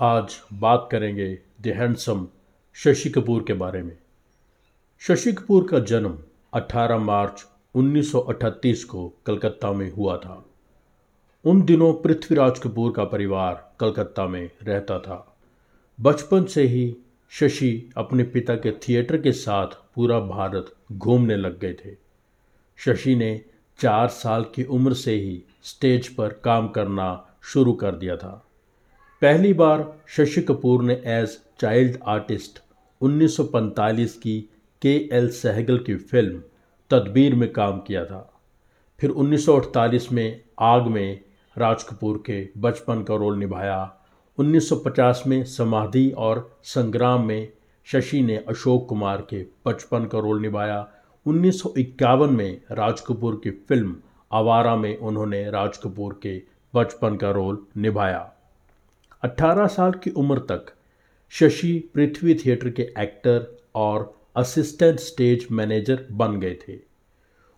आज बात करेंगे द हैंडसम शशि कपूर के बारे में। शशि कपूर का जन्म 18 मार्च 1938 को कलकत्ता में हुआ था। उन दिनों पृथ्वीराज कपूर का परिवार कलकत्ता में रहता था। बचपन से ही शशि अपने पिता के थिएटर के साथ पूरा भारत घूमने लग गए थे। शशि ने चार साल की उम्र से ही स्टेज पर काम करना शुरू कर दिया था। पहली बार शशि कपूर ने एज चाइल्ड आर्टिस्ट 1945 की के एल सहगल की फ़िल्म तदबीर में काम किया था। फिर 1948 में आग में राज कपूर के बचपन का रोल निभाया। 1950 में समाधि और संग्राम में शशि ने अशोक कुमार के बचपन का रोल निभाया। उन्नीस सौ इक्यावन में राज कपूर की फ़िल्म आवारा में उन्होंने राज कपूर के बचपन का रोल निभाया। 18 साल की उम्र तक शशि पृथ्वी थिएटर के एक्टर और असिस्टेंट स्टेज मैनेजर बन गए थे।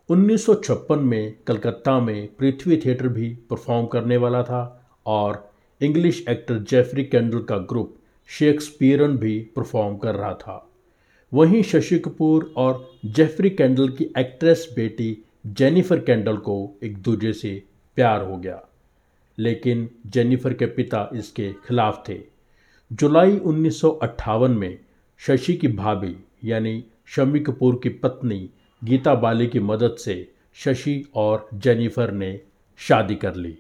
1956 में कलकत्ता में पृथ्वी थिएटर भी परफॉर्म करने वाला था और इंग्लिश एक्टर जेफरी कैंडल का ग्रुप शेक्सपियरन भी परफॉर्म कर रहा था। वहीं शशि कपूर और जेफरी कैंडल की एक्ट्रेस बेटी जेनिफर कैंडल को एक दूसरे से प्यार हो गया। लेकिन जेनिफर के पिता इसके खिलाफ थे। जुलाई उन्नीस सौ अट्ठावन में शशि की भाभी, यानी शमी कपूर की पत्नी, गीता बाली की मदद से शशि और जेनिफर ने शादी कर ली।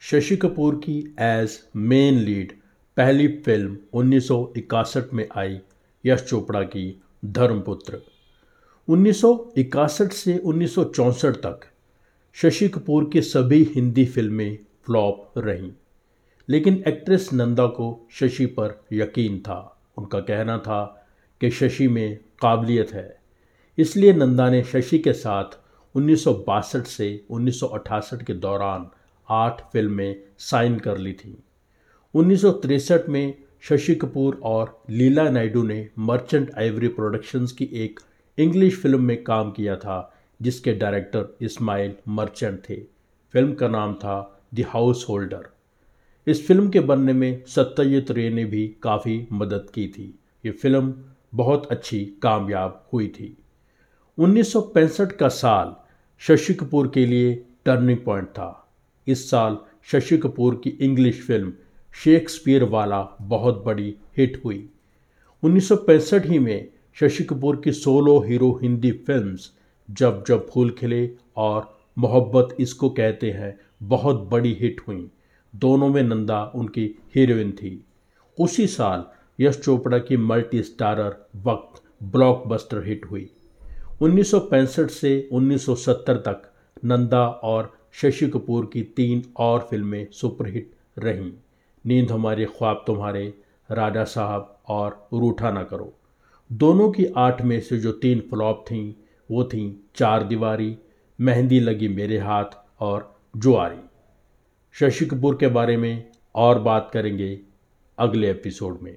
शशि कपूर की एज मेन लीड पहली फ़िल्म 1961 में आई यश चोपड़ा की धर्मपुत्र। 1961 से 1964 तक शशि कपूर की सभी हिंदी फ़िल्में फ्लॉप रहीं, लेकिन एक्ट्रेस नंदा को शशि पर यकीन था। उनका कहना था कि शशि में काबिलियत है। इसलिए नंदा ने शशि के साथ उन्नीस से 1968 के दौरान आठ फ़िल्में साइन कर ली थीं। उन्नीस में शशि कपूर और लीला नायडू ने मर्चेंट आइवरी प्रोडक्शंस की एक इंग्लिश फ़िल्म में काम किया था जिसके डायरेक्टर इस्माइल मर्चेंट थे। फ़िल्म का नाम था द हाउस होल्डर। इस फ़िल्म के बनने में सत्यजित रे ने भी काफ़ी मदद की थी। ये फ़िल्म बहुत अच्छी कामयाब हुई थी। 1965 का साल शशि कपूर के लिए टर्निंग पॉइंट था। इस साल शशि कपूर की इंग्लिश फ़िल्म शेक्सपियर वाला बहुत बड़ी हिट हुई। उन्नीस सौ पैंसठ ही में शशि कपूर की सोलो हीरो हिंदी फिल्म्स जब जब फूल खिले और मोहब्बत इसको कहते हैं, बहुत बड़ी हिट हुई। दोनों में नंदा उनकी हीरोइन थी। उसी साल यश चोपड़ा की multi starrer Waqt blockbuster hit हुई। 1965 से 1970 तक नंदा और शशि कपूर की तीन और फ़िल्में सुपरहिट रहीं। नींद हमारे ख्वाब तुम्हारे, राजा साहब और रूठा ना करो। दोनों की आठ में से जो तीन फ्लॉप थीं वो थीं चार दीवारी, मेहंदी लगी मेरे हाथ और जुआरी। शशि कपूर के बारे में और बात करेंगे अगले एपिसोड में।